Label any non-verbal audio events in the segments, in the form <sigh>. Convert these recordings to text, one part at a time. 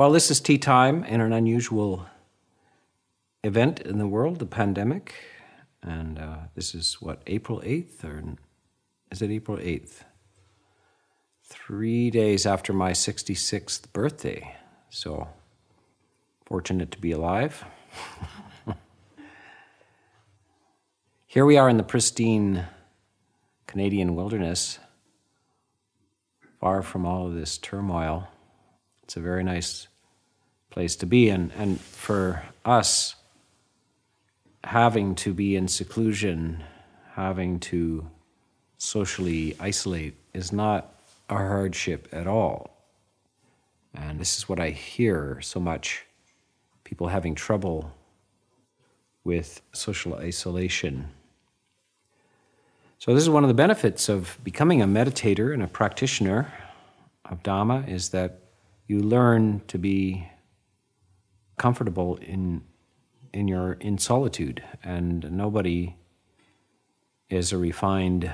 Well, this is tea time in an unusual event in the world, the pandemic. And uh, this is what, April 8th? Or is it April 8th? Three days after my 66th birthday. So, fortunate to be alive. <laughs> Here we are in the pristine Canadian wilderness, far from all of this turmoil. It's a very nice place to be. And, and for us, having to be in seclusion, having to socially isolate is not a hardship at all. And this is what I hear so much people having trouble with social isolation. So, this is one of the benefits of becoming a meditator and a practitioner of Dhamma is that you learn to be comfortable in in your in solitude and nobody is a refined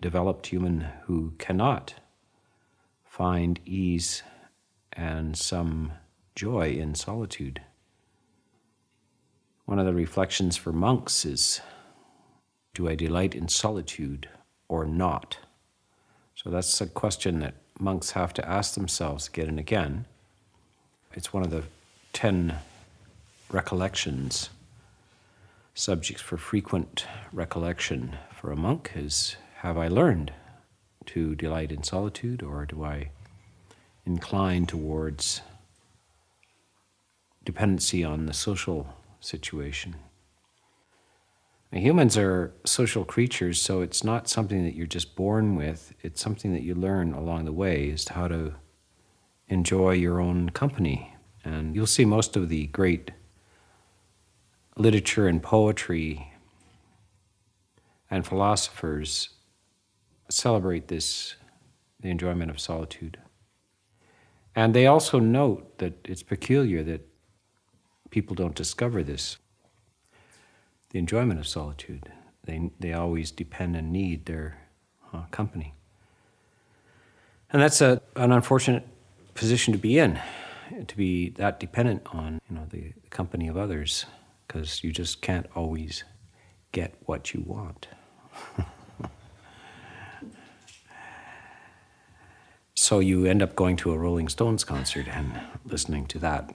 developed human who cannot find ease and some joy in solitude. One of the reflections for monks is do i delight in solitude or not? So that's a question that monks have to ask themselves again and again. It's one of the 10 recollections. Subjects for frequent recollection for a monk is Have I learned to delight in solitude, or do I incline towards dependency on the social situation? Now, humans are social creatures, so it's not something that you're just born with, it's something that you learn along the way as to how to enjoy your own company and you'll see most of the great literature and poetry and philosophers celebrate this, the enjoyment of solitude. And they also note that it's peculiar that people don't discover this the enjoyment of solitude. They, they always depend and need their uh, company. And that's a, an unfortunate position to be in to be that dependent on you know the, company of others because you just can't always get what you want. <laughs> so you end up going to a Rolling Stones concert and listening to that.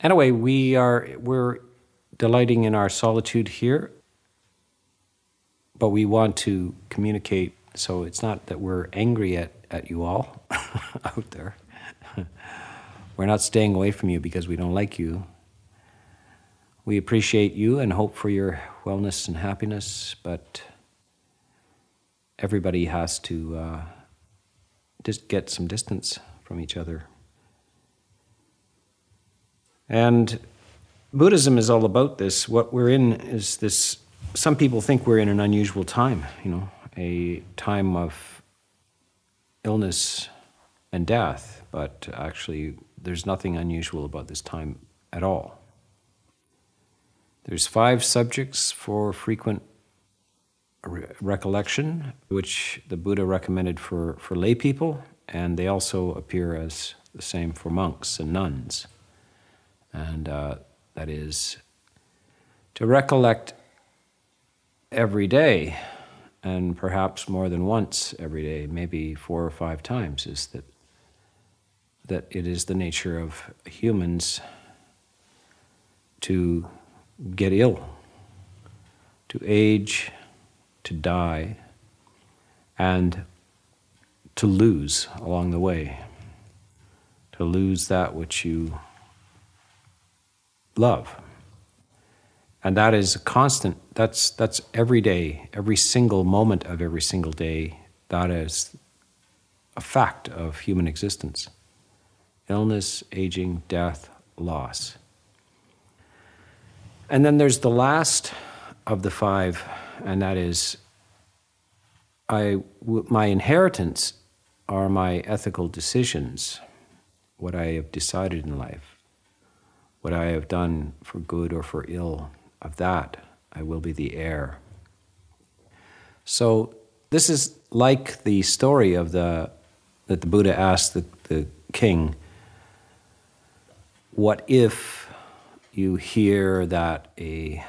Anyway, we are we're delighting in our solitude here, but we want to communicate. So it's not that we're angry at, at you all <laughs> out there. We're not staying away from you because we don't like you. We appreciate you and hope for your wellness and happiness, but everybody has to uh, just get some distance from each other. And Buddhism is all about this. What we're in is this. Some people think we're in an unusual time, you know, a time of illness and death, but actually there's nothing unusual about this time at all. There's five subjects for frequent re- recollection, which the Buddha recommended for, for lay people, and they also appear as the same for monks and nuns. And uh, that is to recollect every day, and perhaps more than once every day, maybe four or five times, is that that it is the nature of humans to get ill, to age, to die, and to lose along the way, to lose that which you love. And that is a constant, that's, that's every day, every single moment of every single day. That is a fact of human existence illness, aging, death, loss. And then there's the last of the five, and that is I, my inheritance are my ethical decisions, what I have decided in life, what I have done for good or for ill. Of that, I will be the heir. So, this is like the story of the that the Buddha asked the, the king what if you hear that a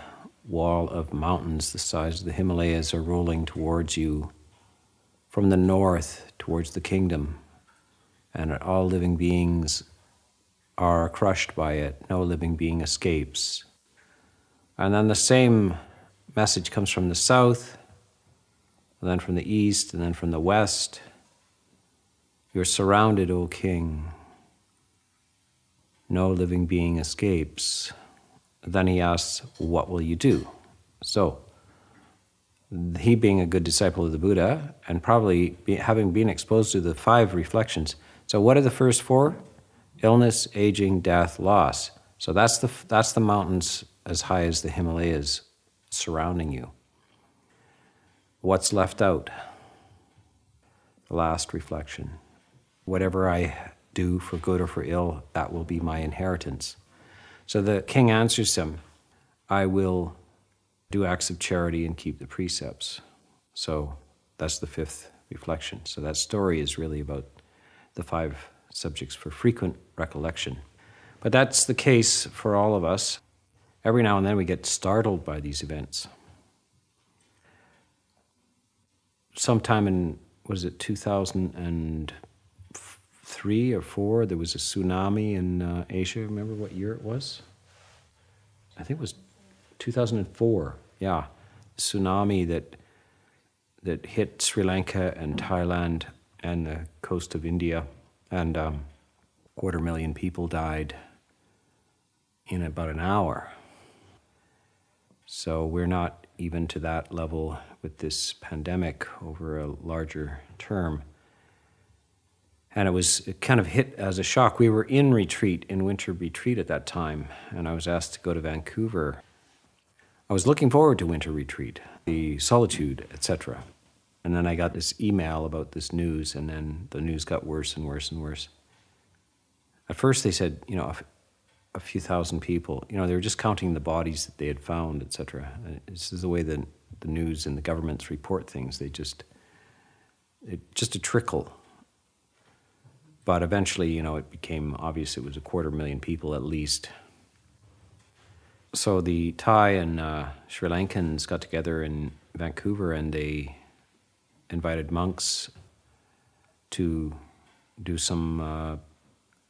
wall of mountains the size of the Himalayas are rolling towards you from the north towards the kingdom, and all living beings are crushed by it, no living being escapes. And then the same message comes from the south, and then from the east, and then from the west. You're surrounded, O king. No living being escapes. Then he asks, What will you do? So, he being a good disciple of the Buddha and probably be, having been exposed to the five reflections. So, what are the first four? Illness, aging, death, loss. So that's the that's the mountains as high as the Himalayas surrounding you. What's left out? The last reflection. Whatever I do for good or for ill, that will be my inheritance. So the king answers him, I will do acts of charity and keep the precepts. So that's the fifth reflection. So that story is really about the five subjects for frequent recollection. But that's the case for all of us. Every now and then we get startled by these events. Sometime in, was it 2003 or 4, there was a tsunami in uh, Asia. Remember what year it was? I think it was 2004. Yeah, tsunami that that hit Sri Lanka and Thailand and the coast of India, and um, quarter million people died in about an hour. So we're not even to that level with this pandemic over a larger term. And it was it kind of hit as a shock. We were in retreat, in winter retreat at that time, and I was asked to go to Vancouver I was looking forward to winter retreat, the solitude, etc. And then I got this email about this news, and then the news got worse and worse and worse. At first, they said, you know, a, few thousand people. You know, they were just counting the bodies that they had found, etc. Uh, this is the way that the news and the governments report things. They just, it, just a trickle. But eventually, you know, it became obvious it was a quarter million people at least so the Thai and uh, Sri Lankans got together in Vancouver and they invited monks to do some uh,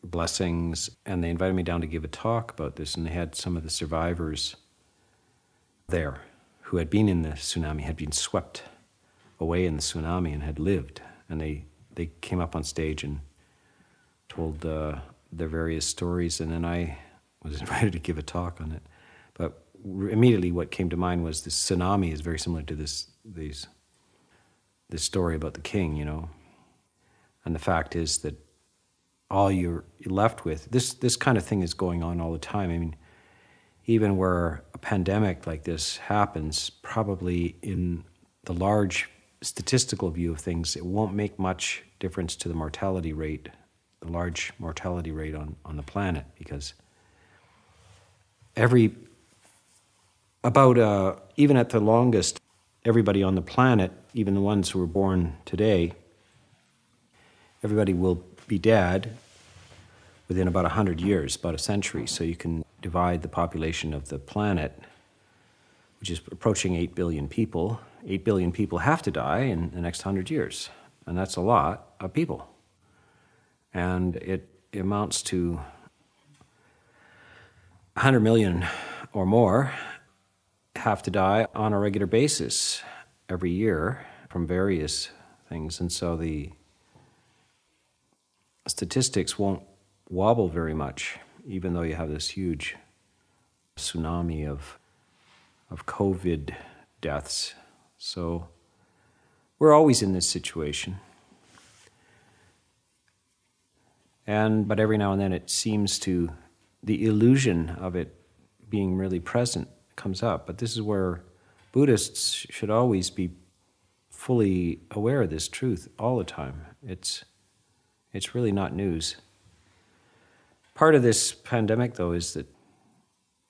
blessings, and they invited me down to give a talk about this. And they had some of the survivors there who had been in the tsunami, had been swept away in the tsunami, and had lived. And they they came up on stage and told uh, their various stories, and then I was <laughs> invited to give a talk on it. But immediately, what came to mind was this tsunami is very similar to this these this story about the king, you know. And the fact is that all you're left with this this kind of thing is going on all the time. I mean, even where a pandemic like this happens, probably in the large statistical view of things, it won't make much difference to the mortality rate, the large mortality rate on, on the planet, because every about uh, even at the longest, everybody on the planet, even the ones who were born today, everybody will be dead within about 100 years, about a century. So you can divide the population of the planet, which is approaching 8 billion people. 8 billion people have to die in the next 100 years. And that's a lot of people. And it amounts to 100 million or more have to die on a regular basis every year from various things. And so the statistics won't wobble very much, even though you have this huge tsunami of, of COVID deaths. So we're always in this situation. And but every now and then it seems to the illusion of it being really present comes up. But this is where Buddhists should always be fully aware of this truth all the time. It's, it's really not news. Part of this pandemic, though, is that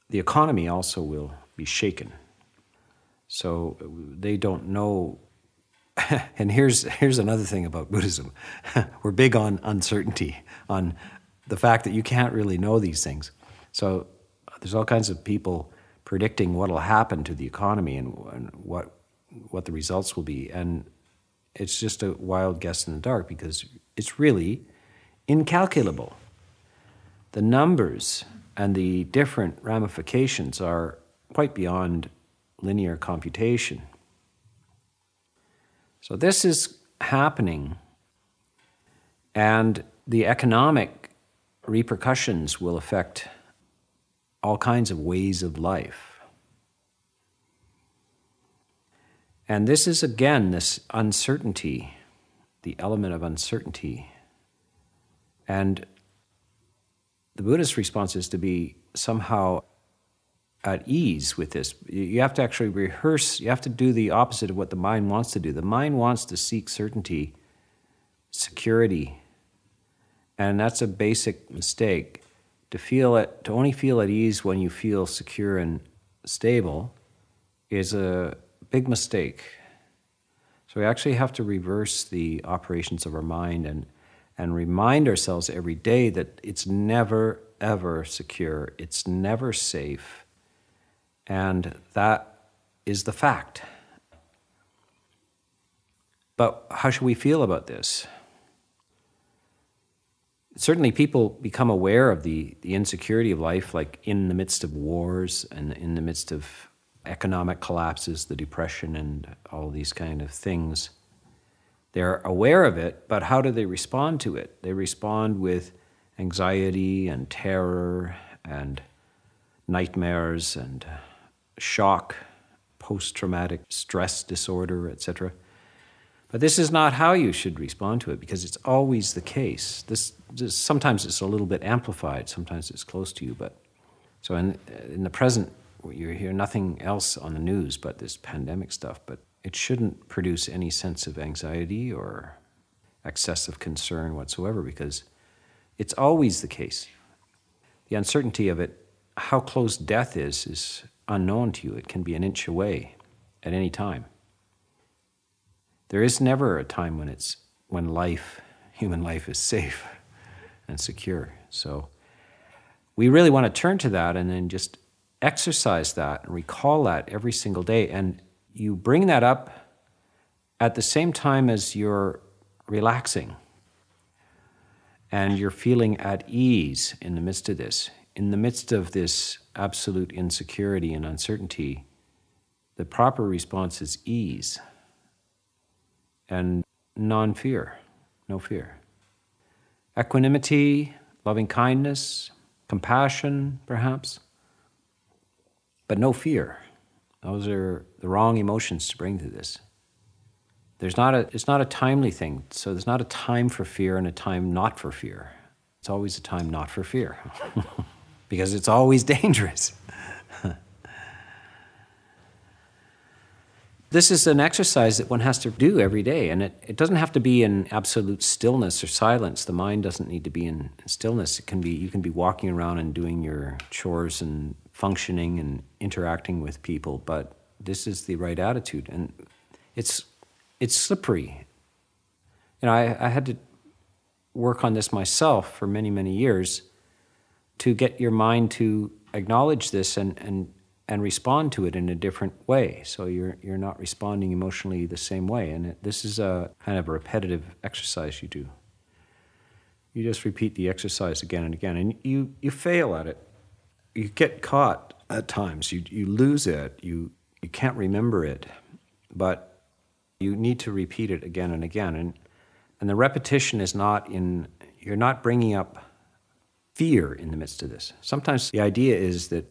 the economy also will be shaken. So they don't know. <laughs> and here's, here's another thing about Buddhism <laughs> we're big on uncertainty, on the fact that you can't really know these things. So uh, there's all kinds of people predicting what will happen to the economy and, and what what the results will be, and it's just a wild guess in the dark because it's really incalculable. The numbers and the different ramifications are quite beyond linear computation. So this is happening, and the economic repercussions will affect all kinds of ways of life. And this is again this uncertainty, the element of uncertainty. And the Buddhist response is to be somehow at ease with this. You have to actually rehearse, you have to do the opposite of what the mind wants to do. The mind wants to seek certainty, security, and that's a basic mistake. To feel it, to only feel at ease when you feel secure and stable is a big mistake. So we actually have to reverse the operations of our mind and and remind ourselves every day that it's never ever secure, it's never safe, and that is the fact. But how should we feel about this? Certainly, people become aware of the, the insecurity of life, like in the midst of wars and in the midst of economic collapses, the depression, and all these kind of things. They're aware of it, but how do they respond to it? They respond with anxiety and terror and nightmares and shock, post traumatic stress disorder, etc. But this is not how you should respond to it because it's always the case. This, this, sometimes it's a little bit amplified, sometimes it's close to you, but so in, in the present, you hear nothing else on the news but this pandemic stuff, but it shouldn't produce any sense of anxiety or excessive concern whatsoever because it's always the case. The uncertainty of it, how close death is, is unknown to you. It can be an inch away at any time. There is never a time when it's when life, human life, is safe and secure. So we really want to turn to that and then just exercise that and recall that every single day. And you bring that up at the same time as you're relaxing and you're feeling at ease in the midst of this. In the midst of this absolute insecurity and uncertainty, the proper response is ease and non fear, no fear. Equanimity, loving kindness, compassion, perhaps, but no fear. Those are the wrong emotions to bring to this. There's not a, it's not a timely thing. So there's not a time for fear and a time not for fear. It's always a time not for fear <laughs> because it's always <laughs> dangerous. This is an exercise that one has to do every day, and it, it doesn't have to be in absolute stillness or silence. The mind doesn't need to be in stillness. It can be you can be walking around and doing your chores and functioning and interacting with people, but this is the right attitude. And it's, it's slippery. You know, I, I had to work on this myself for many, many years to get your mind to acknowledge this and, and, and respond to it in a different way. So you're, you're not responding emotionally the same way. And it, this is a kind of a repetitive exercise you do. You just repeat the exercise again and again, and you, you fail at it you get caught at times. You you lose it. You you can't remember it, but you need to repeat it again and again. And and the repetition is not in. You're not bringing up fear in the midst of this. Sometimes the idea is that,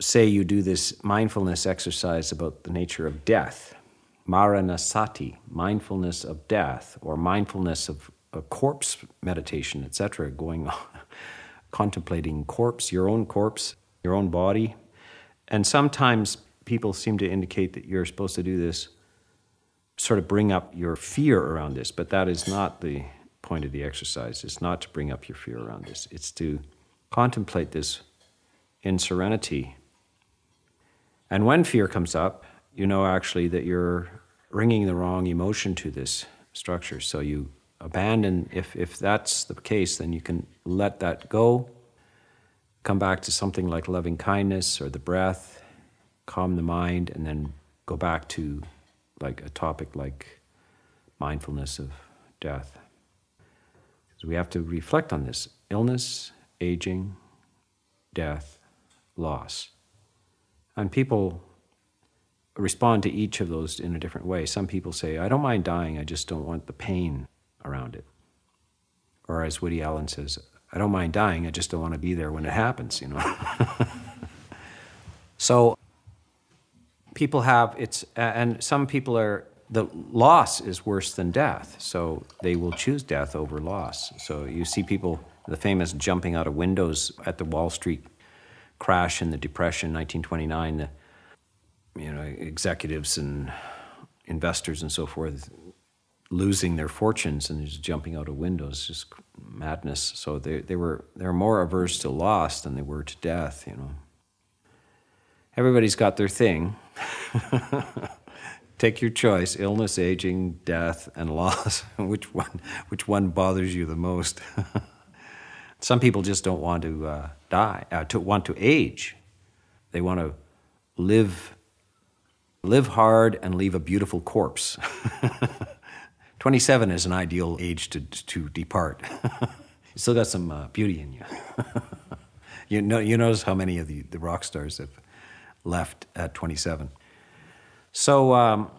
say, you do this mindfulness exercise about the nature of death, maranasati, mindfulness of death, or mindfulness of a corpse meditation, etc., going on <laughs> contemplating corpse, your own corpse, your own body. And sometimes people seem to indicate that you're supposed to do this, sort of bring up your fear around this, but that is not the point of the exercise. It's not to bring up your fear around this, it's to contemplate this in serenity. And when fear comes up, you know actually that you're bringing the wrong emotion to this structure. So you abandon, if, if that's the case, then you can let that go, come back to something like loving kindness or the breath, calm the mind, and then go back to like a topic like mindfulness of death. Because we have to reflect on this illness, aging, death, loss. And people respond to each of those in a different way. Some people say, I don't mind dying, I just don't want the pain around it. Or as Woody Allen says, I don't mind dying, I just don't want to be there when it happens, you know. <laughs> so people have it's and some people are the loss is worse than death, so they will choose death over loss. So you see people the famous jumping out of windows at the Wall Street crash in the Depression, in 1929. The, you know, executives and investors and so forth losing their fortunes and just jumping out of windows, just madness. So they, they were they're more averse to loss than they were to death. You know, everybody's got their thing. <laughs> Take your choice: illness, aging, death, and loss. <laughs> which one? Which one bothers you the most? <laughs> Some people just don't want to uh, die, uh, to want to age. They want to live live hard and leave a beautiful corpse. <laughs> 27 is an ideal age to, to depart. <laughs> you still got some uh, beauty in you. <laughs> you, know, you notice how many of the, the rock stars have left at 27. So um,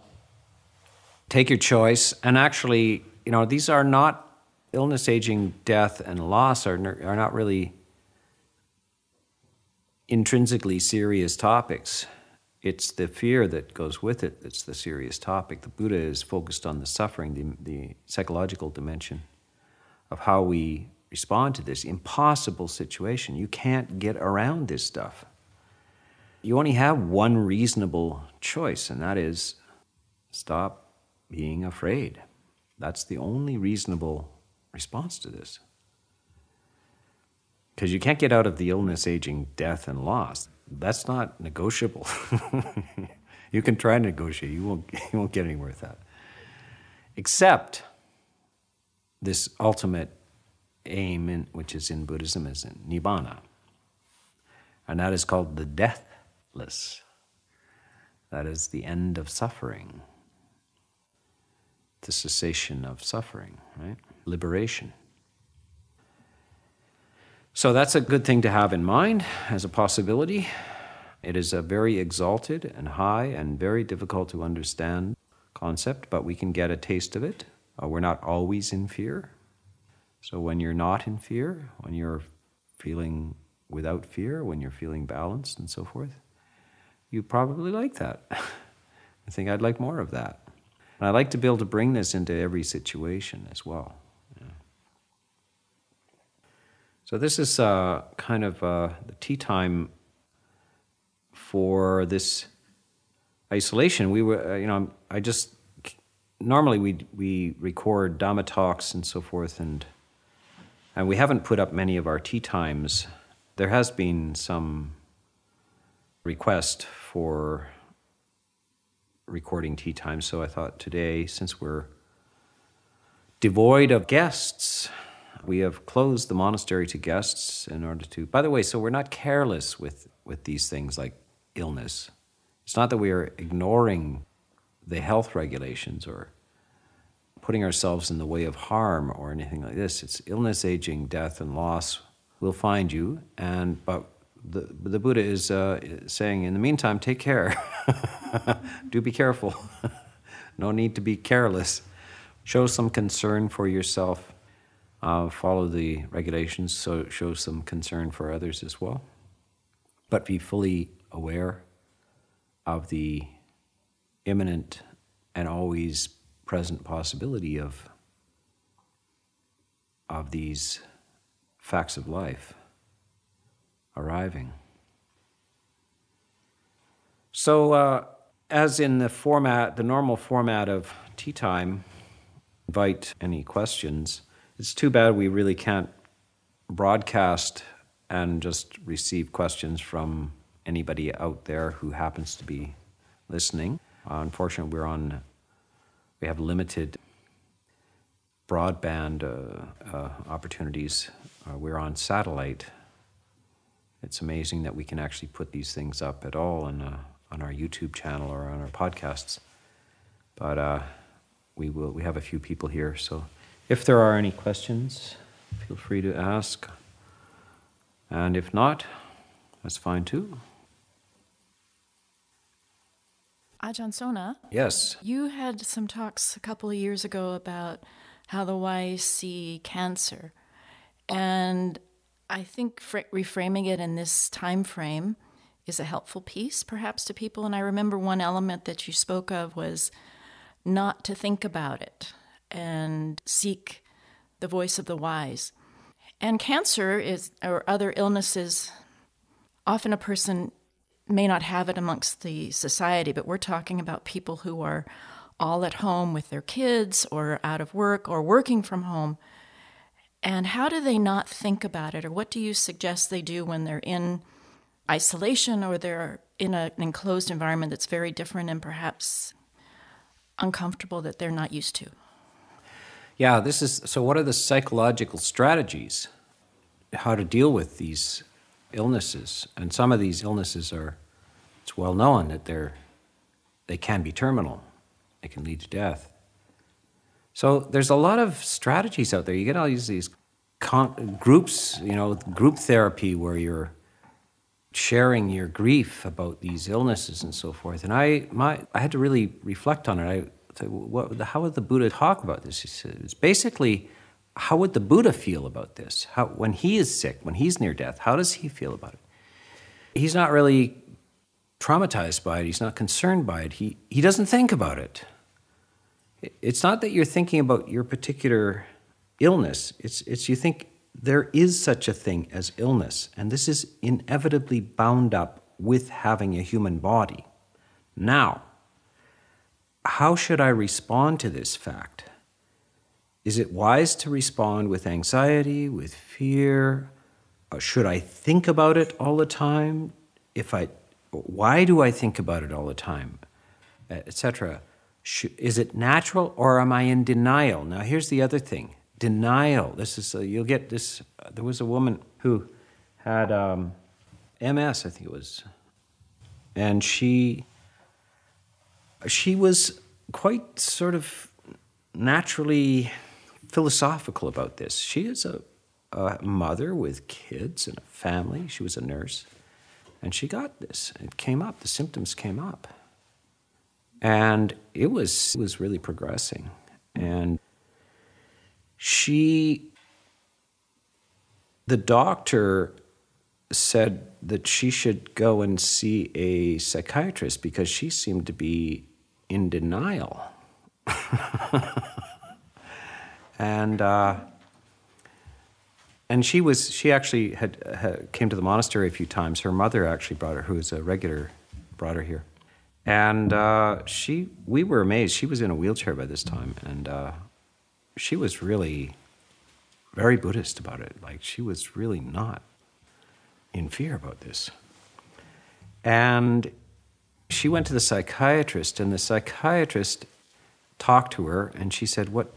take your choice. And actually, you know, these are not illness, aging, death, and loss are, are not really intrinsically serious topics. It's the fear that goes with it that's the serious topic. The Buddha is focused on the suffering, the, the psychological dimension of how we respond to this impossible situation. You can't get around this stuff. You only have one reasonable choice, and that is stop being afraid. That's the only reasonable response to this. Because you can't get out of the illness, aging, death, and loss that's not negotiable. <laughs> you can try to negotiate, you won't, <laughs> you won't get anywhere with that. Except this ultimate aim, in, which is in Buddhism, is in nibbana. And that is called the deathless. That is the end of suffering, the cessation of suffering, right? Liberation. So that's a good thing to have in mind as a possibility. It is a very exalted and high and very difficult to understand concept, but we can get a taste of it. Uh, we're not always in fear. So when you're not in fear, when you're feeling without fear, when you're feeling balanced and so forth, you probably like that. <laughs> I think I'd like more of that. And I like to be able to bring this into every situation as well. So this is uh, kind of uh, the tea time for this isolation. We were, uh, you know, I just normally we we record Dhamma talks and so forth, and and we haven't put up many of our tea times. There has been some request for recording tea times, so I thought today, since we're devoid of guests we have closed the monastery to guests in order to. By the way, so we're not careless with, with these things like illness. It's not that we are ignoring the health regulations or putting ourselves in the way of harm or anything like this. It's illness, aging, death, and loss will find you. And but the the Buddha is uh, saying, in the meantime, take care. <laughs> Do be careful. <laughs> no need to be careless. Show some concern for yourself uh, follow the regulations, so show some concern for others as well. But be fully aware of the imminent and always present possibility of, of these facts of life arriving. So, uh, as in the format, the normal format of tea time, invite any questions. It's too bad we really can't broadcast and just receive questions from anybody out there who happens to be listening. Uh, unfortunately, we're on, we have limited broadband uh, uh, opportunities. Uh, we're on satellite. It's amazing that we can actually put these things up at all on, uh, on our YouTube channel or on our podcasts. But uh, we will. We have a few people here, so if there are any questions, feel free to ask. And if not, that's fine too. Ajahn Sona, Yes. you had some talks a couple of years ago about how the wise see cancer, and I think fr- reframing it in this time frame is a helpful piece, perhaps, to people. And I remember one element that you spoke of was not to think about it and seek the voice of the wise. And cancer is, or other illnesses, often a person may not have it amongst the society, but we're talking about people who are all at home with their kids or out of work or working from home. And how do they not think about it? Or what do you suggest they do when they're in isolation or they're in a, an enclosed environment that's very different and perhaps uncomfortable that they're not used to? Yeah, this is so. What are the psychological strategies? How to deal with these illnesses? And some of these illnesses are, it's well known that they're, they can be terminal. They can lead to death. So there's a lot of strategies out there. You get all these, con- groups, you know, group therapy where you're sharing your grief about these illnesses and so forth. And I, my, I had to really reflect on it. I said, what, how would the Buddha talk about this? It's basically, how would the Buddha feel about this? How, when he is sick, when he's near death, how does he feel about it? He's not really traumatized by it. He's not concerned by it. He, he doesn't think about it. It's not that you're thinking about your particular illness. It's, it's you think there is such a thing as illness, and this is inevitably bound up with having a human body. Now, how should I respond to this fact? Is it wise to respond with anxiety, with fear? Or should I think about it all the time? If I, why do I think about it all the time, etc. Is it natural or am I in denial? Now, here's the other thing: denial. This is a, you'll get this. Uh, there was a woman who had um, MS, I think it was, and she she was quite sort of naturally philosophical about this. She is a, a, mother with kids and a family. She was a nurse. And she got this. It came up, the symptoms came up. And it was, it was really progressing. And she, the doctor said that she should go and see a psychiatrist because she seemed to be in denial. <laughs> and uh, and she was she actually had, had, came to the monastery a few times. Her mother actually brought her, who was a regular, brought her here, and uh, she we were amazed. She was in a wheelchair by this time, and uh, she was really very Buddhist about it. Like she was really not in fear about this, and she went to the psychiatrist, and the psychiatrist talked to her, and she said, "What,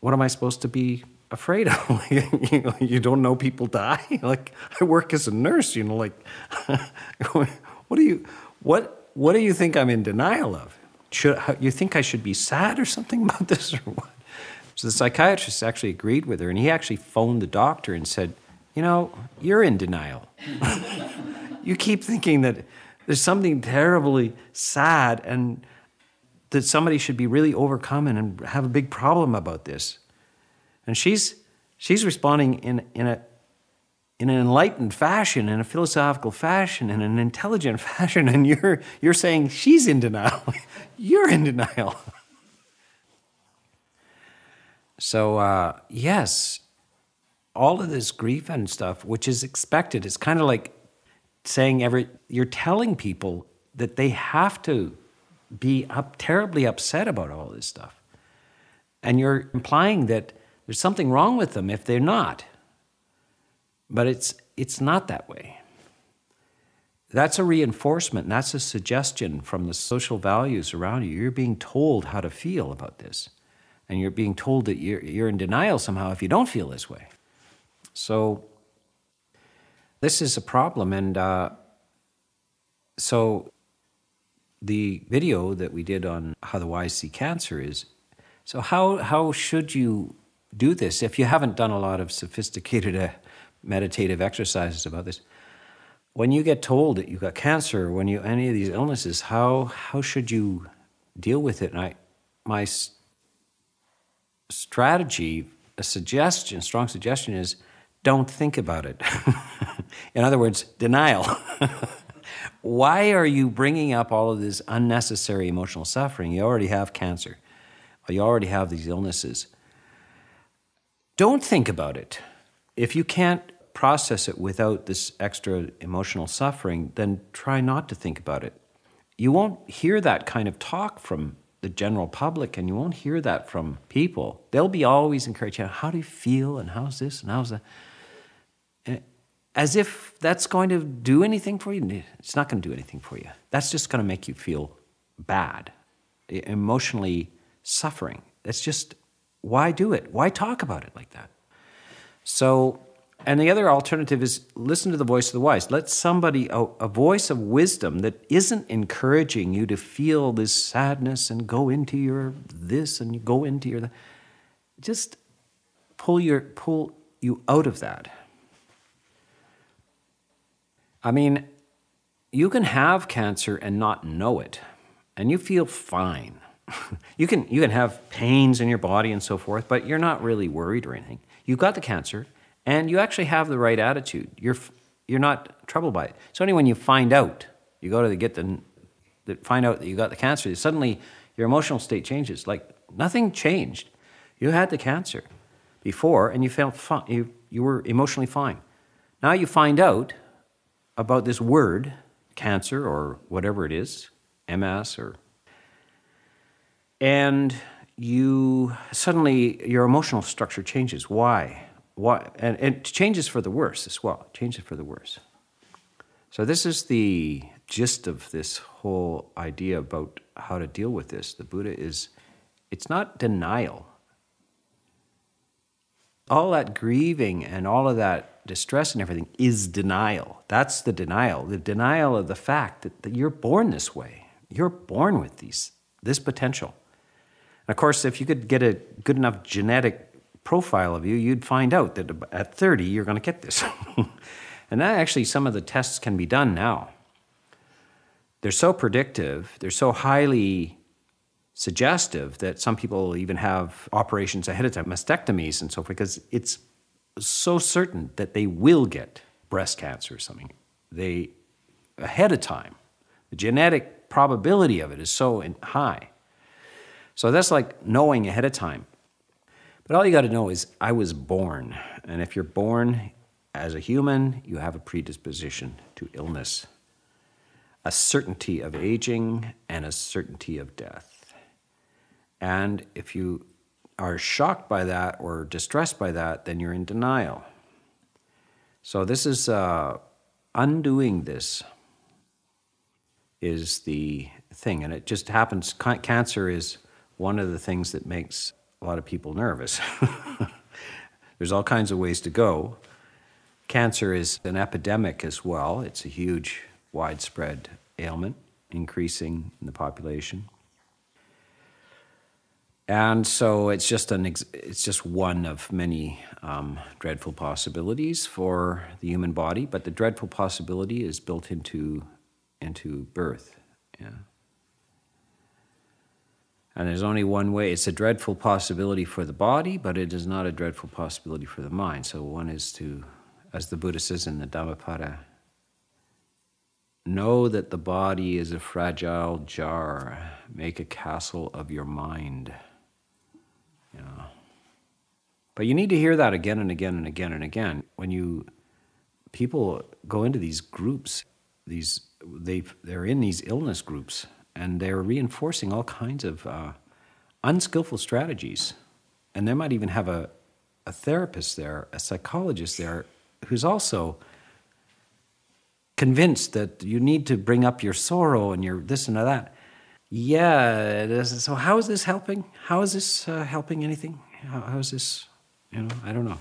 what am I supposed to be afraid of? <laughs> you, don't know people die. <laughs> like I work as a nurse, you know. Like, <laughs> what do you, what, what do you think I'm in denial of? Should you think I should be sad or something about this or what?" So the psychiatrist actually agreed with her, and he actually phoned the doctor and said, "You know, you're in denial. you keep thinking that." There's something terribly sad and that somebody should be really overcome and have a big problem about this. And she's she's responding in, in a in an enlightened fashion, in a philosophical fashion, in an intelligent <laughs> fashion, and you're you're saying she's in denial. <laughs> you're in denial. so uh, yes, all of this grief and stuff, which is expected, it's kind of like saying every you're telling people that they have to be up, terribly upset about all this stuff. And you're implying that there's something wrong with them if they're not. But it's it's not that way. That's a reinforcement, that's a suggestion from the social values around you. You're being told how to feel about this. And you're being told that you're, you're in denial somehow if you don't feel this way. So, this is a problem. And uh, so, the video that we did on how the wise see cancer is so, how, how should you do this if you haven't done a lot of sophisticated uh, meditative exercises about this? When you get told that you've got cancer, when you any of these illnesses, how how should you deal with it? And I, my strategy, a suggestion, strong suggestion is don't think about it. <laughs> In other words, denial. <laughs> Why are you bringing up all of this unnecessary emotional suffering? You already have cancer. You already have these illnesses. Don't think about it. If you can't process it without this extra emotional suffering, then try not to think about it. You won't hear that kind of talk from the general public and you won't hear that from people. They'll be always encouraging, how do you feel and how's this and how's that? As if that's going to do anything for you. It's not going to do anything for you. That's just going to make you feel bad, emotionally suffering. It's just, why do it? Why talk about it like that? So, and the other alternative is listen to the voice of the wise. Let somebody, a, a, voice of wisdom that isn't encouraging you to feel this sadness and go into your this and you go into your. Just pull your pull you out of that. I mean, you can have cancer and not know it, and you feel fine. <laughs> you can you can have pains in your body and so forth, but you're not really worried or anything. You've got the cancer, and you actually have the right attitude. You're you're not troubled by it. It's only when you find out, you go to the, get the, the find out that you got the cancer, suddenly your emotional state changes. Like nothing changed. You had the cancer before, and you felt fine. You you were emotionally fine. Now you find out about this word, cancer or whatever it is, MS or and you suddenly your emotional structure changes. Why? Why? And, and it changes for the worse as well. It changes for the worse. So this is the gist of this whole idea about how to deal with this. The Buddha is, it's not denial. All that grieving and all of that distress and everything is denial. That's the denial. The denial of the fact that, that you're born this way. You're born with these this potential. And Of course, if you could get a good enough genetic profile of you, you'd find out that at 30 you're going to get this. <laughs> and that actually, some of the tests can be done now. They're so predictive, they're so highly suggestive that some people even have operations ahead of time, mastectomies and so forth, because it's so certain that they will get breast cancer or something. They, ahead of time, the genetic probability of it is so high. So that's like knowing ahead of time. But all you got to know is I was born. And if you're born as a human, you have a predisposition to illness, a certainty of aging, and a certainty of death. And if you are shocked by that or distressed by that, then you're in denial. So this is uh, undoing this is the thing, and it just happens. Cancer is one of the things that makes a lot of people nervous. <laughs> There's all kinds of ways to go. Cancer is an epidemic as well. It's a huge, widespread ailment, increasing in the population. And so it's just an ex- it's just one of many um, dreadful possibilities for the human body. But the dreadful possibility is built into into birth. Yeah. And there's only one way. It's a dreadful possibility for the body, but it is not a dreadful possibility for the mind. So one is to, as the Buddha says in the Dhammapada, know that the body is a fragile jar. Make a castle of your mind. But you need to hear that again and again and again and again. When you people go into these groups, these they they're in these illness groups and they're reinforcing all kinds of uh, unskillful strategies. And they might even have a, a therapist there, a psychologist there, who's also convinced that you need to bring up your sorrow and your this and that. Yeah. So how is this helping? How is this uh, helping anything? How, how is this? You know, I don't know.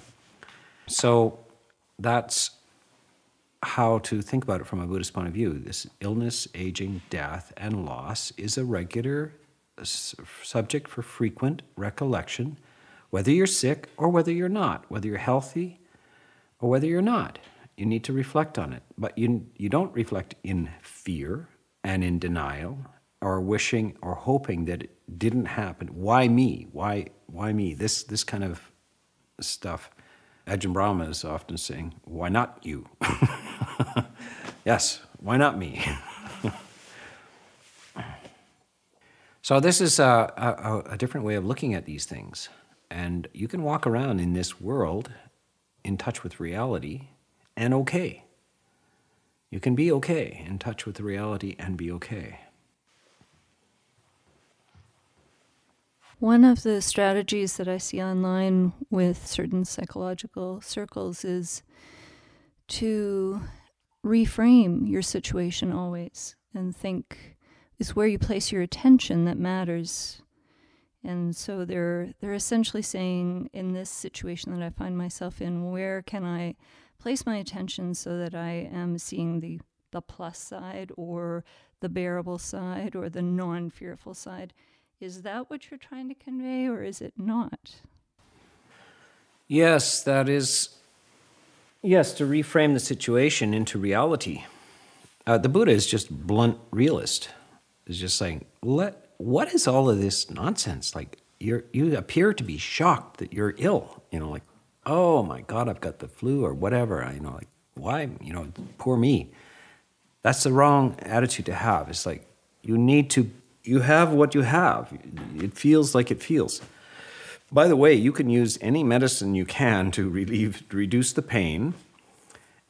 So that's how to think about it from a Buddhist point of view. This illness, aging, death, and loss is a regular subject for frequent recollection, whether you're sick or whether you're not, whether you're healthy or whether you're not. You need to reflect on it. But you, you don't reflect in fear and in denial or wishing or hoping that it didn't happen. Why me? Why, why me? This, this kind of stuff. Ajahn Brahma is often saying, Why not you? <laughs> yes, why not me? <laughs> so, this is a, a, a, different way of looking at these things. And you can walk around in this world in touch with reality and okay. You can be okay, in touch with the reality, and be okay. One of the strategies that I see online with certain psychological circles is to reframe your situation always and think it's where you place your attention that matters. And so they're they're essentially saying in this situation that I find myself in, where can I place my attention so that I am seeing the the plus side or the bearable side or the non-fearful side? Is that what you're trying to convey or is it not? Yes, that is Yes, to reframe the situation into reality. Uh, the Buddha is just blunt realist. Is just saying, let what is all of this nonsense? Like you you appear to be shocked that you're ill. You know, like oh my god, I've got the flu or whatever. I you know like why you know poor me. That's the wrong attitude to have. It's like you need to you have what you have. It feels like it feels. By the way, you can use any medicine you can to relieve, reduce the pain,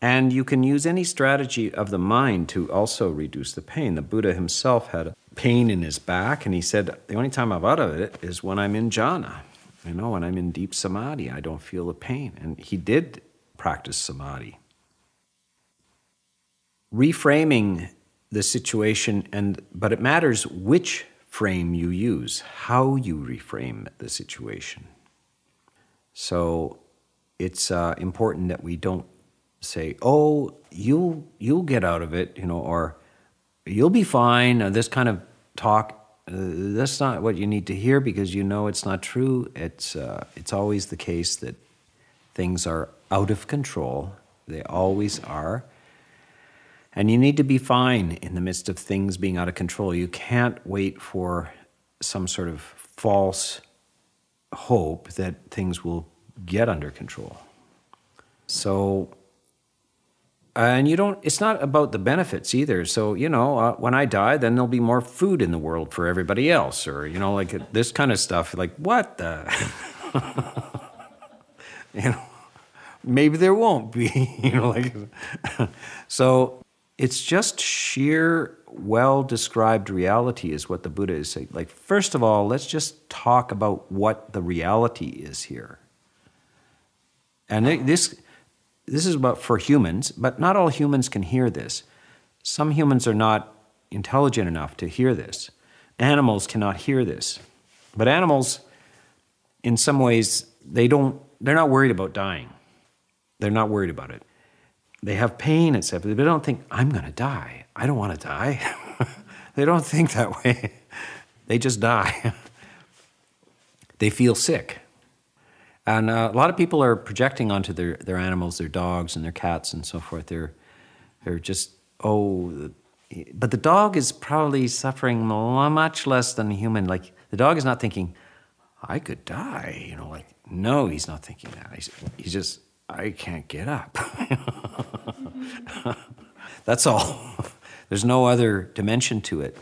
and you can use any strategy of the mind to also reduce the pain. The Buddha himself had a pain in his back, and he said, The only time I'm out of it is when I'm in jhana. You know, when I'm in deep samadhi, I don't feel the pain. And he did practice samadhi. Reframing the situation, and but it matters which frame you use, how you reframe the situation. So it's uh, important that we don't say, "Oh, you'll you'll get out of it," you know, or "You'll be fine." Or this kind of talk. Uh, that's not what you need to hear because you know it's not true. It's uh, it's always the case that things are out of control. They always are. And you need to be fine in the midst of things being out of control. You can't wait for some sort of false hope that things will get under control. So, and you don't, it's not about the benefits either. So, you know, uh, when I die, then there'll be more food in the world for everybody else, or, you know, like this kind of stuff. Like, what the? <laughs> you know, maybe there won't be, <laughs> you know, like, <laughs> so it's just sheer well described reality is what the buddha is saying. Like first of all let's just talk about what the reality is here. And this this is about for humans but not all humans can hear this. Some humans are not intelligent enough to hear this. Animals cannot hear this. But animals in some ways they don't they're not worried about dying. They're not worried about it they have pain, and etc. But they don't think, I'm going to die. I don't want to die. <laughs> they don't think that way. they just die. <laughs> they feel sick. And uh, a lot of people are projecting onto their, their animals, their dogs and their cats and so forth. They're, they're just, oh, but the dog is probably suffering much less than a human. Like, the dog is not thinking, I could die. You know, like, no, he's not thinking that. He's, he's just, I can't get up. <laughs> That's all. There's no other dimension to it.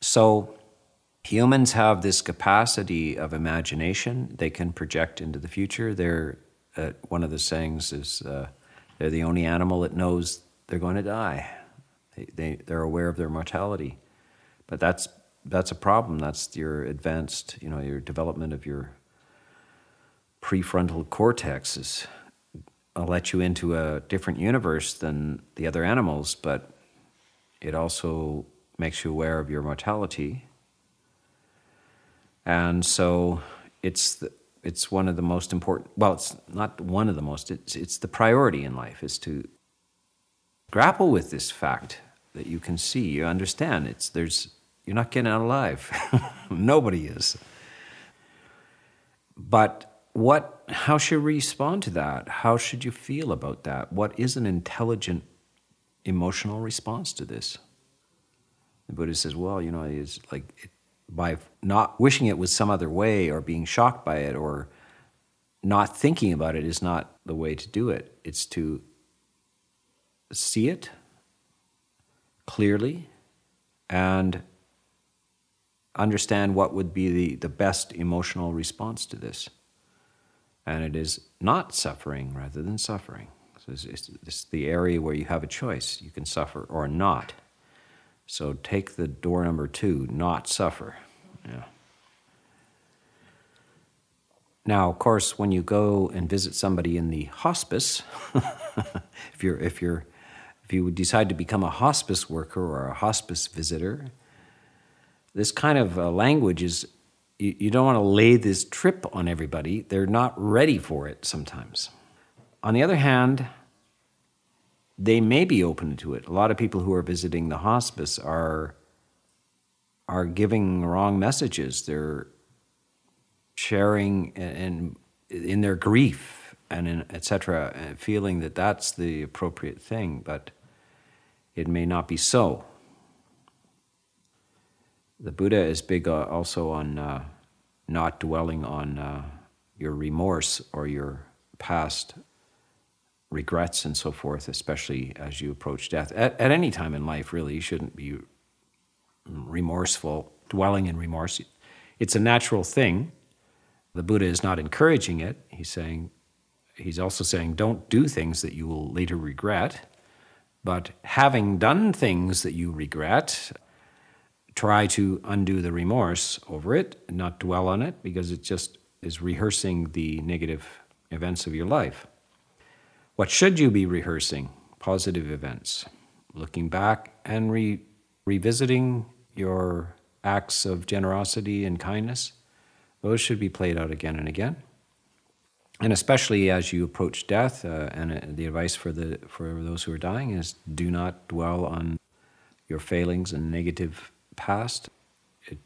So, humans have this capacity of imagination. They can project into the future. They're, uh, one of the sayings is uh, they're the only animal that knows they're going to die. They, they, they're aware of their mortality. But that's, that's a problem. That's your advanced, you know, your development of your prefrontal cortex is uh, let you into a different universe than the other animals, but it also makes you aware of your mortality. And so it's the, it's one of the most important well it's not one of the most it's it's the priority in life is to grapple with this fact that you can see you understand. It's there's you're not getting out alive. <laughs> Nobody is. But what how should we respond to that how should you feel about that what is an intelligent emotional response to this the buddha says well you know it's like it, by not wishing it was some other way or being shocked by it or not thinking about it is not the way to do it. It's to see it clearly and understand what would be the, the best emotional response to this. And it is not suffering rather than suffering. So it's, it's, it's the area where you have a choice. You can suffer or not. So take the door number two, not suffer. Yeah. Now, of course, when you go and visit somebody in the hospice, <laughs> if you're if you're if you decide to become a hospice worker or a hospice visitor, this kind of uh, language is you, you don't want to lay this trip on everybody. They're not ready for it sometimes. On the other hand, they may be open to it. A lot of people who are visiting the hospice are are giving wrong messages. They're sharing in in their grief and etc. Uh, feeling that that's the appropriate thing, but it may not be so. The Buddha is big uh, also on uh, not dwelling on uh, your remorse or your past regrets and so forth, especially as you approach death. At, at any time in life, really, you shouldn't be remorseful, dwelling in remorse. It's a natural thing. The Buddha is not encouraging it. He's saying, he's also saying, don't do things that you will later regret. But having done things that you regret, try to undo the remorse over it, and not dwell on it, because it just is rehearsing the negative events of your life. What should you be rehearsing? Positive events. Looking back and re- revisiting your acts of generosity and kindness. Those should be played out again and again. And especially as you approach death, uh, and uh, the advice for, the, for those who are dying is do not dwell on your failings and negative past. It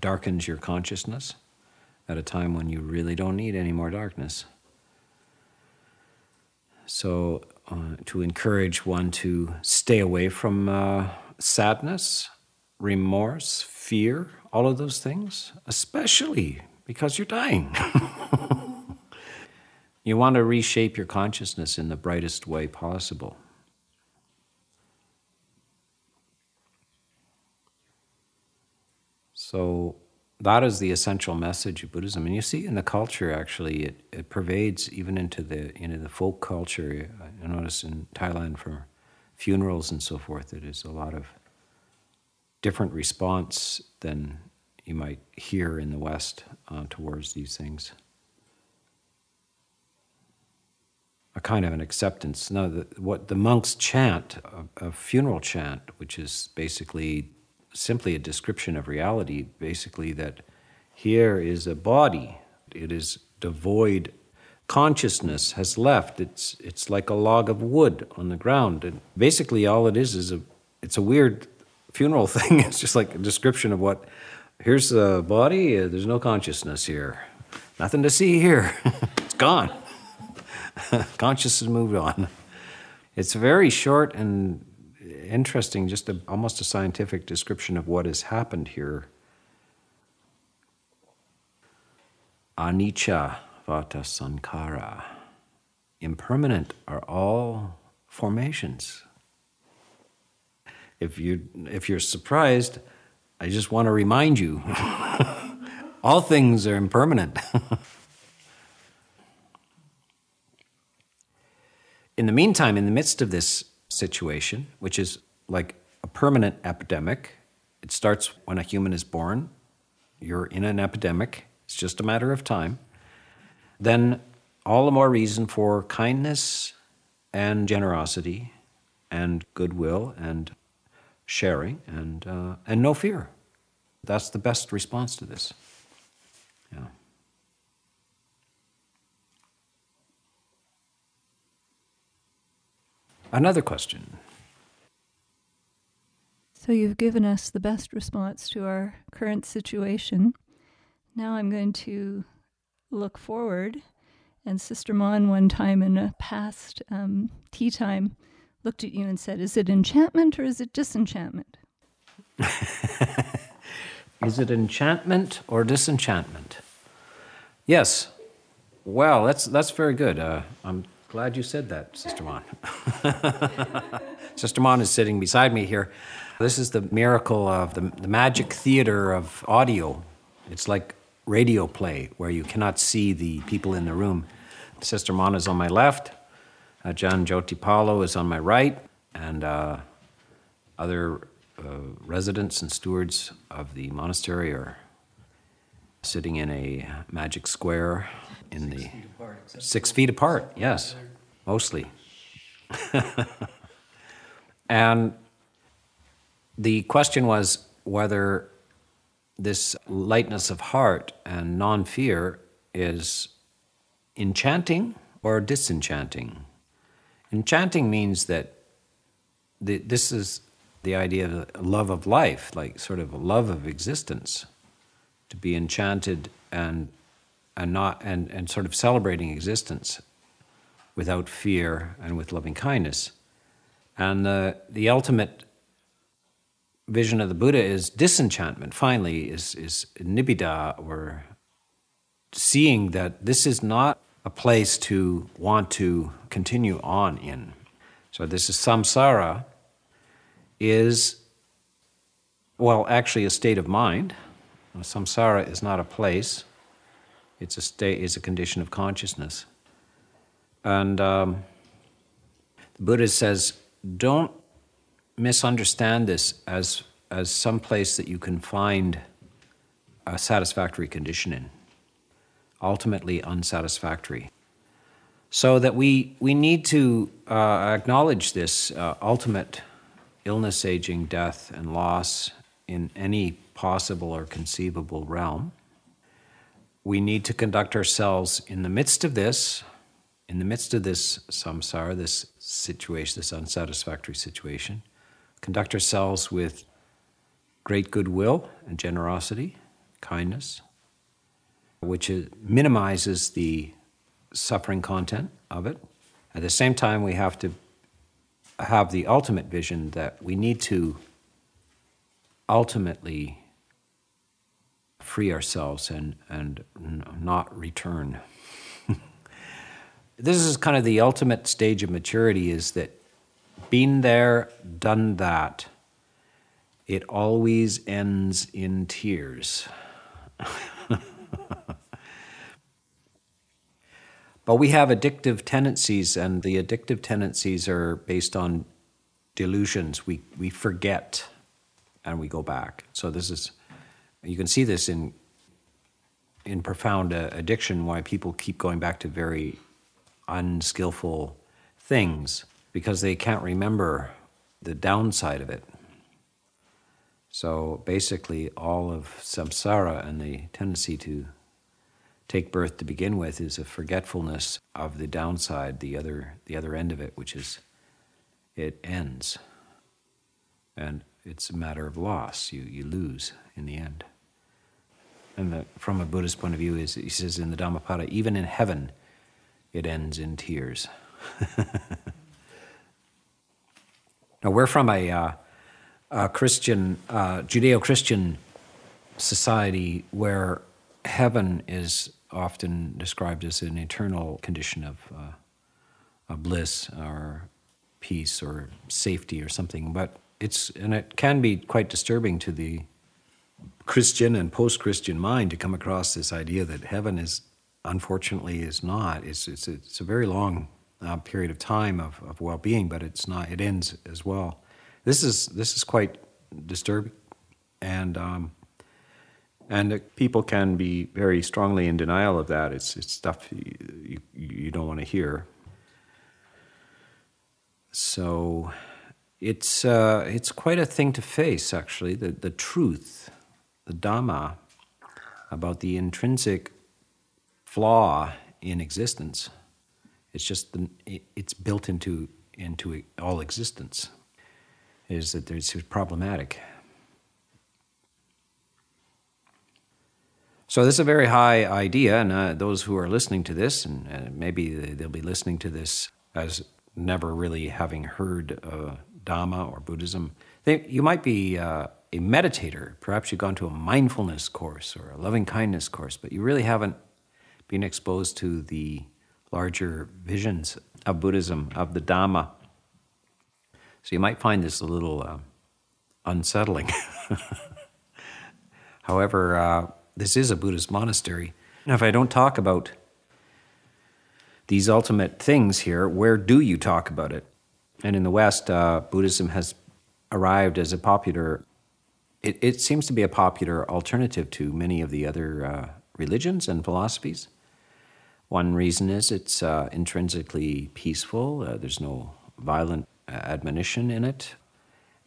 darkens your consciousness at a time when you really don't need any more darkness. So, uh, to encourage one to stay away from uh, sadness, remorse, fear, all of those things, especially because you're dying. <laughs> you want to reshape your consciousness in the brightest way possible. So, that is the essential message of Buddhism, and you see in the culture actually it, it pervades even into the know the folk culture. I notice in Thailand for funerals and so forth, it is a lot of different response than you might hear in the West uh, towards these things. A kind of an acceptance. Now, the, what the monks chant, a, a funeral chant, which is basically simply a description of reality, basically that here is a body, it is devoid. Consciousness has left. It's it's like a log of wood on the ground, and basically all it is is a. It's a weird funeral <laughs> thing. It's just like a description of what. Here's the body. Uh, there's no consciousness here. Nothing to see here. <laughs> it's gone. <laughs> Consciousness moved on. It's very short and interesting, just a, almost a scientific description of what has happened here. Anicca vata sankara. Impermanent are all formations. If you if you're surprised, I just want to remind you, <laughs> all things are impermanent. <laughs> in the meantime, in the midst of this situation, which is like a permanent epidemic. It starts when a human is born. You're in an epidemic, it's just a matter of time. Then, all the more reason for kindness and generosity and goodwill and sharing, and, uh, and no fear. That's the best response to this. Another question. So you've given us the best response to our current situation. Now I'm going to look forward. And Sister Mon, one time in a past um, tea time, looked at you and said, Is it enchantment or is it disenchantment? <laughs> is it enchantment or disenchantment? Yes. Well, that's, that's very good. Uh, I'm glad you said that, Sister Mon. <laughs> Sister Mon is sitting beside me here. This is the miracle of the, the magic theater of audio. It's like radio play where you cannot see the people in the room. Sister Mon is on my left, uh, John Jyoti is on my right, and uh, other uh, residents and stewards of the monastery are sitting in a magic square in the six feet apart. Yes, mostly. <laughs> and the question was whether this lightness of heart and non fear is enchanting or disenchanting. Enchanting means that the, this is the idea of love of life, like sort of a love of existence, to be enchanted and and not and, and sort of celebrating existence without fear and with loving kindness. And the the ultimate vision of the Buddha is disenchantment, finally, is, is nibbida, or seeing that this is not a place to want to continue on in. So, this is samsara, is, well, actually a state of mind. Samsara is not a place, it's a state, it's a condition of consciousness. And um, the Buddha says, don't misunderstand this as, as some place that you can find a satisfactory condition in, ultimately unsatisfactory. So that we, we need to uh, acknowledge this uh, ultimate illness, aging, death, and loss in any possible or conceivable realm. We need to conduct ourselves in the midst of this, in the midst of this samsara, this situation, this unsatisfactory situation, conduct ourselves with great goodwill and generosity, kindness, which minimizes the suffering content of it. At the same time, we have to have the ultimate vision that we need to ultimately free ourselves and, and not return. <laughs> this is kind of the ultimate stage of maturity is that been there, done that. It always ends in tears. <laughs> but we have addictive tendencies, and the addictive tendencies are based on delusions. We, we forget and we go back. So, this is, you can see this in, in profound uh, addiction, why people keep going back to very unskillful things because they can't remember the downside of it. So basically, all of samsara and the tendency to take birth to begin with is a forgetfulness of the downside, the other, the other end of it, which is it ends. And it's a matter of loss. You, you lose in the end. And the, from a Buddhist point of view, is he says in the Dhammapada, even in heaven, it ends in tears. <laughs> Now, we're from a, uh, a Christian, uh, Judeo Christian society where heaven is often described as an eternal condition of, uh, of bliss or peace or safety or something. But it's, and it can be quite disturbing to the Christian and post Christian mind to come across this idea that heaven is, unfortunately, is not. It's, it's, it's a very long uh, period of time of, of well being, but it's not. It ends as well. This is this is quite disturbing, and um, and people can be very strongly in denial of that. It's it's stuff you, you, you don't want to hear. So, it's uh, it's quite a thing to face, actually. The the truth, the Dhamma, about the intrinsic flaw in existence. It's just the, it's built into into all existence. Is that it's problematic. So this is a very high idea, and uh, those who are listening to this, and uh, maybe they'll be listening to this as never really having heard uh, Dhamma or Buddhism, they, you might be uh, a meditator. Perhaps you've gone to a mindfulness course or a loving kindness course, but you really haven't been exposed to the larger visions of Buddhism, of the Dhamma. So you might find this a little uh, unsettling. <laughs> However, uh, this is a Buddhist monastery. Now, if I don't talk about these ultimate things here, where do you talk about it? And in the West, uh, Buddhism has arrived as a popular, it, it, seems to be a popular alternative to many of the other uh, religions and philosophies. One reason is it's uh, intrinsically peaceful, uh, there's no violent uh, admonition in it.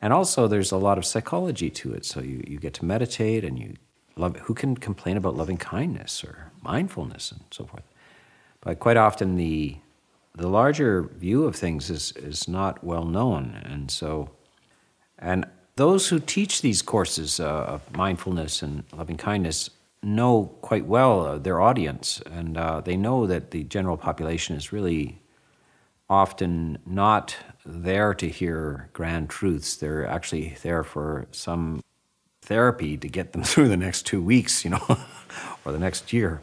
And also, there's a lot of psychology to it. So you, you get to meditate and you love, who can complain about loving kindness or mindfulness and so forth? But quite often the the larger view of things is is not well known, and so and those who teach these courses uh, of mindfulness and loving kindness know quite well uh, their audience, and uh, they know that the general population is really often not there to hear grand truths. They're actually there for some therapy to get them <laughs> through the next two weeks, you know, <laughs> or the next year,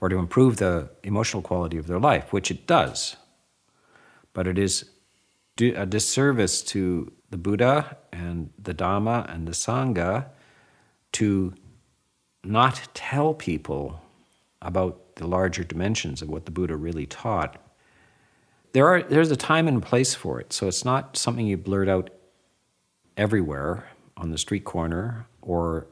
or to improve the emotional quality of their life, which it does. But it is a disservice to the Buddha and the Dhamma and the Sangha to not tell people about the larger dimensions of what the Buddha really taught. There are, there's a time and place for it, so it's not something you blurt out everywhere on the street corner or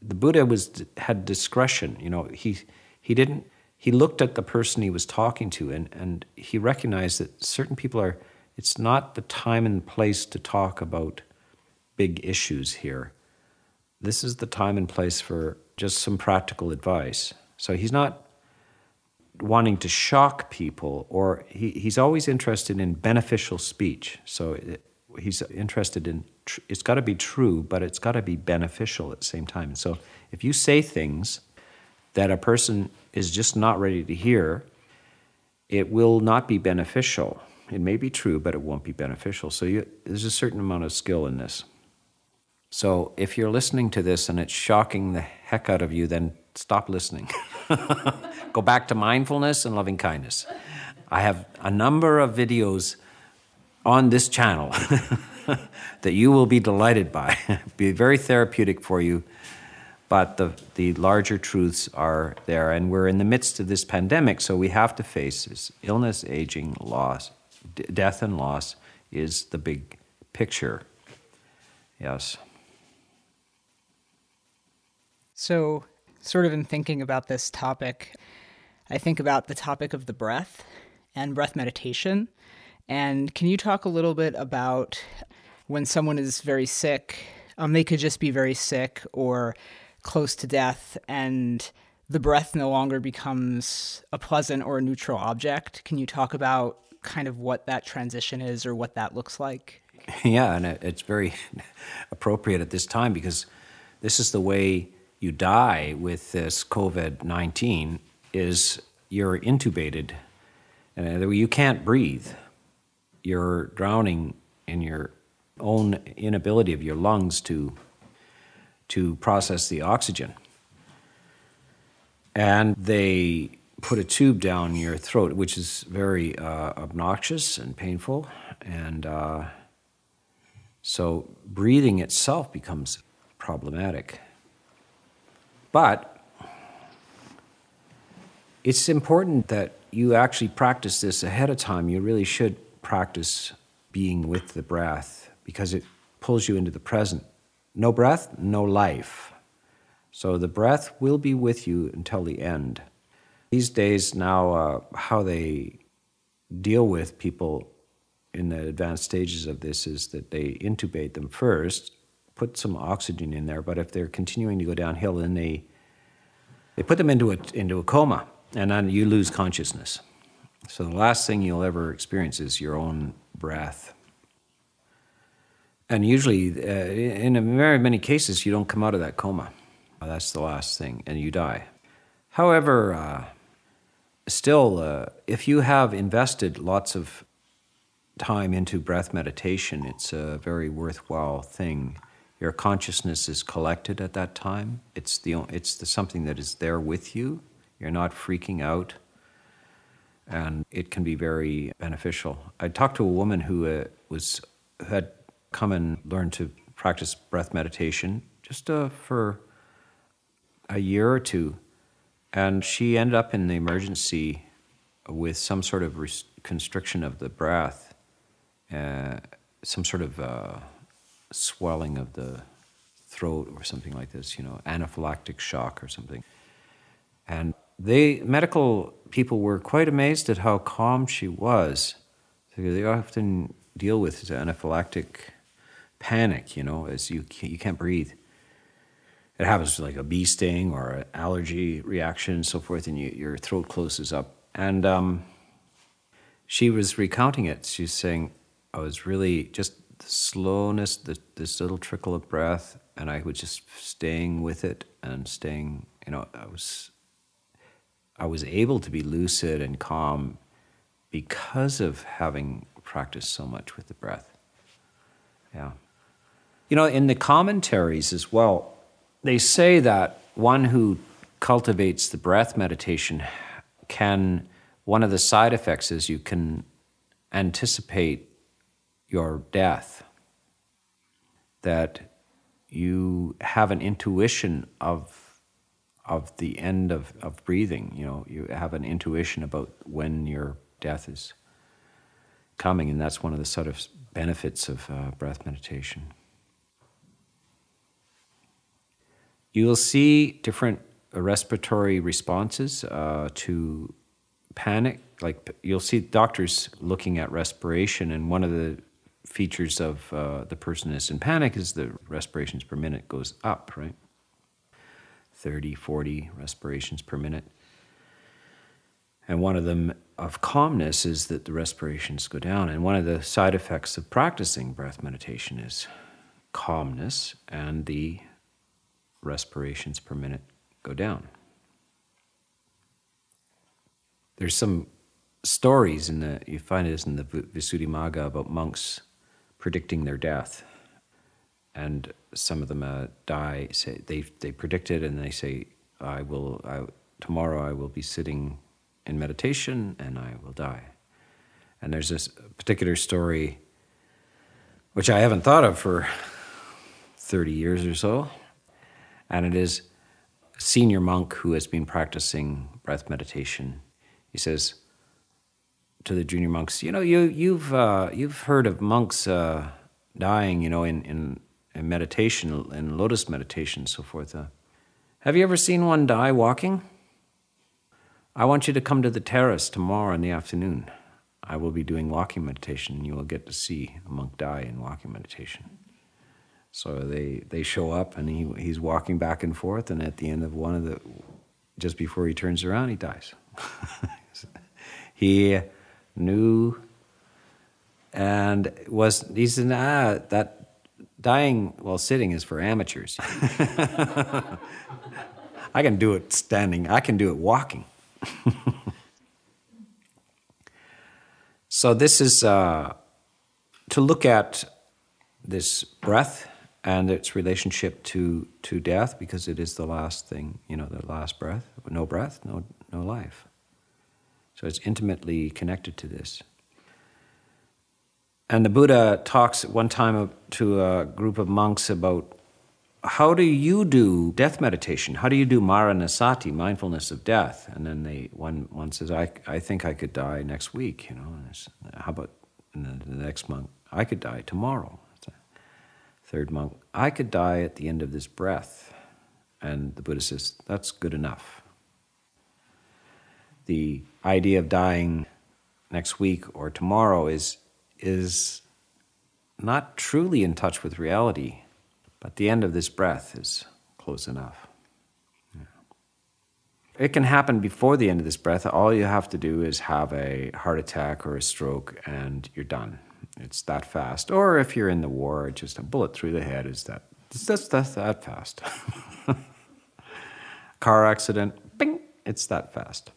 the Buddha was had discretion. You know, he he didn't he looked at the person he was talking to and, and he recognized that certain people are it's not the time and place to talk about big issues here. This is the time and place for just some practical advice. So he's not wanting to shock people or he, he's always interested in beneficial speech. So it, he's interested in tr- it's got to be true, but it's got to be beneficial at the same time. So if you say things that a person is just not ready to hear, it will not be beneficial. It may be true, but it won't be beneficial. So you, there's a certain amount of skill in this. So if you're listening to this and it's shocking the heck out of you, then stop listening. <laughs> Go back to mindfulness and loving kindness. I have a number of videos on this channel <laughs> that you will be delighted by. <laughs> be very therapeutic for you, but the, the larger truths are there. And we're in the midst of this pandemic, so we have to face this illness, aging, loss, d- death, and loss is the big picture. Yes. So, sort of in thinking about this topic, I think about the topic of the breath and breath meditation. And can you talk a little bit about when someone is very sick? Um, they could just be very sick or close to death, and the breath no longer becomes a pleasant or a neutral object. Can you talk about kind of what that transition is or what that looks like? <laughs> Yeah, and it's very <laughs> appropriate at this time because this is the way you die with this COVID 19 is you're intubated and you can't breathe you're drowning in your own inability of your lungs to to process the oxygen. And they put a tube down your throat, which is very uh, obnoxious and painful. And uh, so breathing itself becomes problematic. But it's important that you actually practice this ahead of time. You really should practice being with the breath because it pulls you into the present. No breath, no life. So the breath will be with you until the end. These days, now, uh, how they deal with people in the advanced stages of this is that they intubate them first, put some oxygen in there, but if they're continuing to go downhill, then they they put them into a into a coma, and then you lose consciousness. So the last thing you'll ever experience is your own breath. And usually, uh, in very many cases, you don't come out of that coma. That's the last thing, and you die. However, uh, still, uh, if you have invested lots of time into breath meditation, it's a very worthwhile thing. Your consciousness is collected at that time. It's the it's the something that is there with you. You're not freaking out, and it can be very beneficial. I talked to a woman who uh, was had come and learned to practice breath meditation just uh, for a year or two, and she ended up in the emergency with some sort of constriction of the breath, uh, some sort of uh, swelling of the throat or something like this, you know, anaphylactic shock or something. And they medical people were quite amazed at how calm she was. They often deal with anaphylactic panic, you know, as you you can't breathe it happens like a bee sting or an allergy reaction and so forth, and you, your throat closes up. And um, she was recounting it. She's saying, I was really just the slowness, the, this little trickle of breath, and I was just staying with it and staying, you know, I was, I was able to be lucid and calm because of having practiced so much with the breath. Yeah. You know, in the commentaries as well, they say that one who cultivates the breath meditation can, one of the side effects is you can anticipate your death. That you have an intuition of of the end of, of breathing. You know, you have an intuition about when your death is coming, and that's one of the sort of benefits of uh, breath meditation. You will see different respiratory responses uh, to panic. Like you'll see doctors looking at respiration, and one of the features of uh, the person is in panic is the respirations per minute goes up, right? 30, 40 respirations per minute. And one of them of calmness is that the respirations go down. And one of the side effects of practicing breath meditation is calmness and the respirations per minute go down. There's some stories in the you find this in the Visuddhimagga about monks predicting their death, and some of them uh, die. Say they they predict it, and they say, "I will I, tomorrow. I will be sitting in meditation, and I will die." And there's this particular story, which I haven't thought of for thirty years or so, and it is a senior monk who has been practicing breath meditation. He says to the junior monks, "You know, you you've uh, you've heard of monks uh, dying, you know, in, in, in meditation, in lotus meditation, and so forth. Uh, have you ever seen one die walking? I want you to come to the terrace tomorrow in the afternoon. I will be doing walking meditation, and you will get to see a monk die in walking meditation." So they, they show up and he, he's walking back and forth, and at the end of one of the, just before he turns around, he dies. <laughs> he knew and was, he said, ah, that dying while sitting is for amateurs. <laughs> I can do it standing, I can do it walking. <laughs> so, this is uh, to look at this breath and its relationship to to death because it is the last thing you know the last breath no breath no no life. So it's intimately connected to this. And the buddha talks one time to a group of monks about how do you do death meditation? How do you do maranasati mindfulness of death? And then they one one says i i think i could die next week you know how about the next monk i could die tomorrow Third monk, I could die at the end of this breath. And the Buddha says, that's good enough. The idea of dying next week or tomorrow is is not truly in touch with reality, but the end of this breath is close enough. It can happen before the end of this breath. All you have to do is have a heart attack or a stroke, and you're done. It's that fast. Or if you're in the war, just a bullet through the head is that. That's, that's that fast. <laughs> Car accident, bing, it's that fast.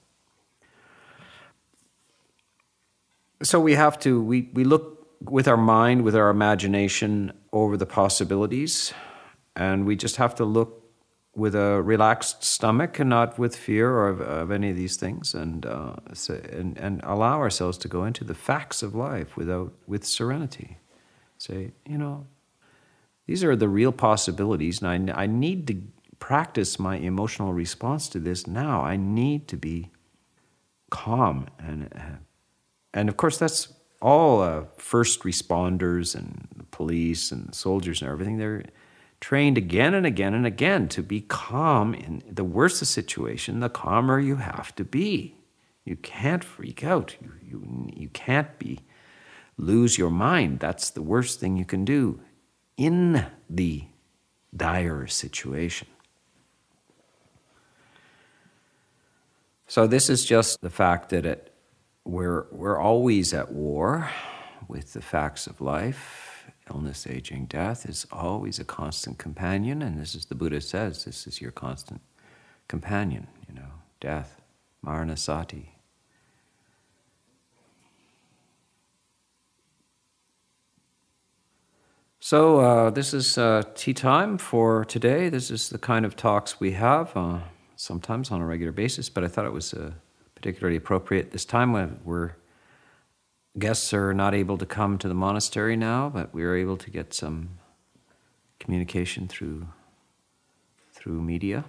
So we have to, we, we look with our mind, with our imagination over the possibilities, and we just have to look with a relaxed stomach and not with fear of, of any of these things, and, uh, and and allow ourselves to go into the facts of life without with serenity. Say, you know, these are the real possibilities, and I, I need to practice my emotional response to this now. I need to be calm, and and of course that's all uh, first responders and police and soldiers and everything. They're trained again and again and again to be calm in the worse the situation, the calmer you have to be. You can't freak out. You, you, you can't be lose your mind. That's the worst thing you can do in the dire situation. So this is just the fact that it, we're, we're always at war with the facts of life illness, aging, death is always a constant companion, and this is the Buddha says this is your constant companion, you know, death, maranasati. So, uh, this is uh, tea time for today. This is the kind of talks we have uh, sometimes on a regular basis, but I thought it was uh, particularly appropriate this time when we're guests are not able to come to the monastery now, but we are able to get some communication through through media.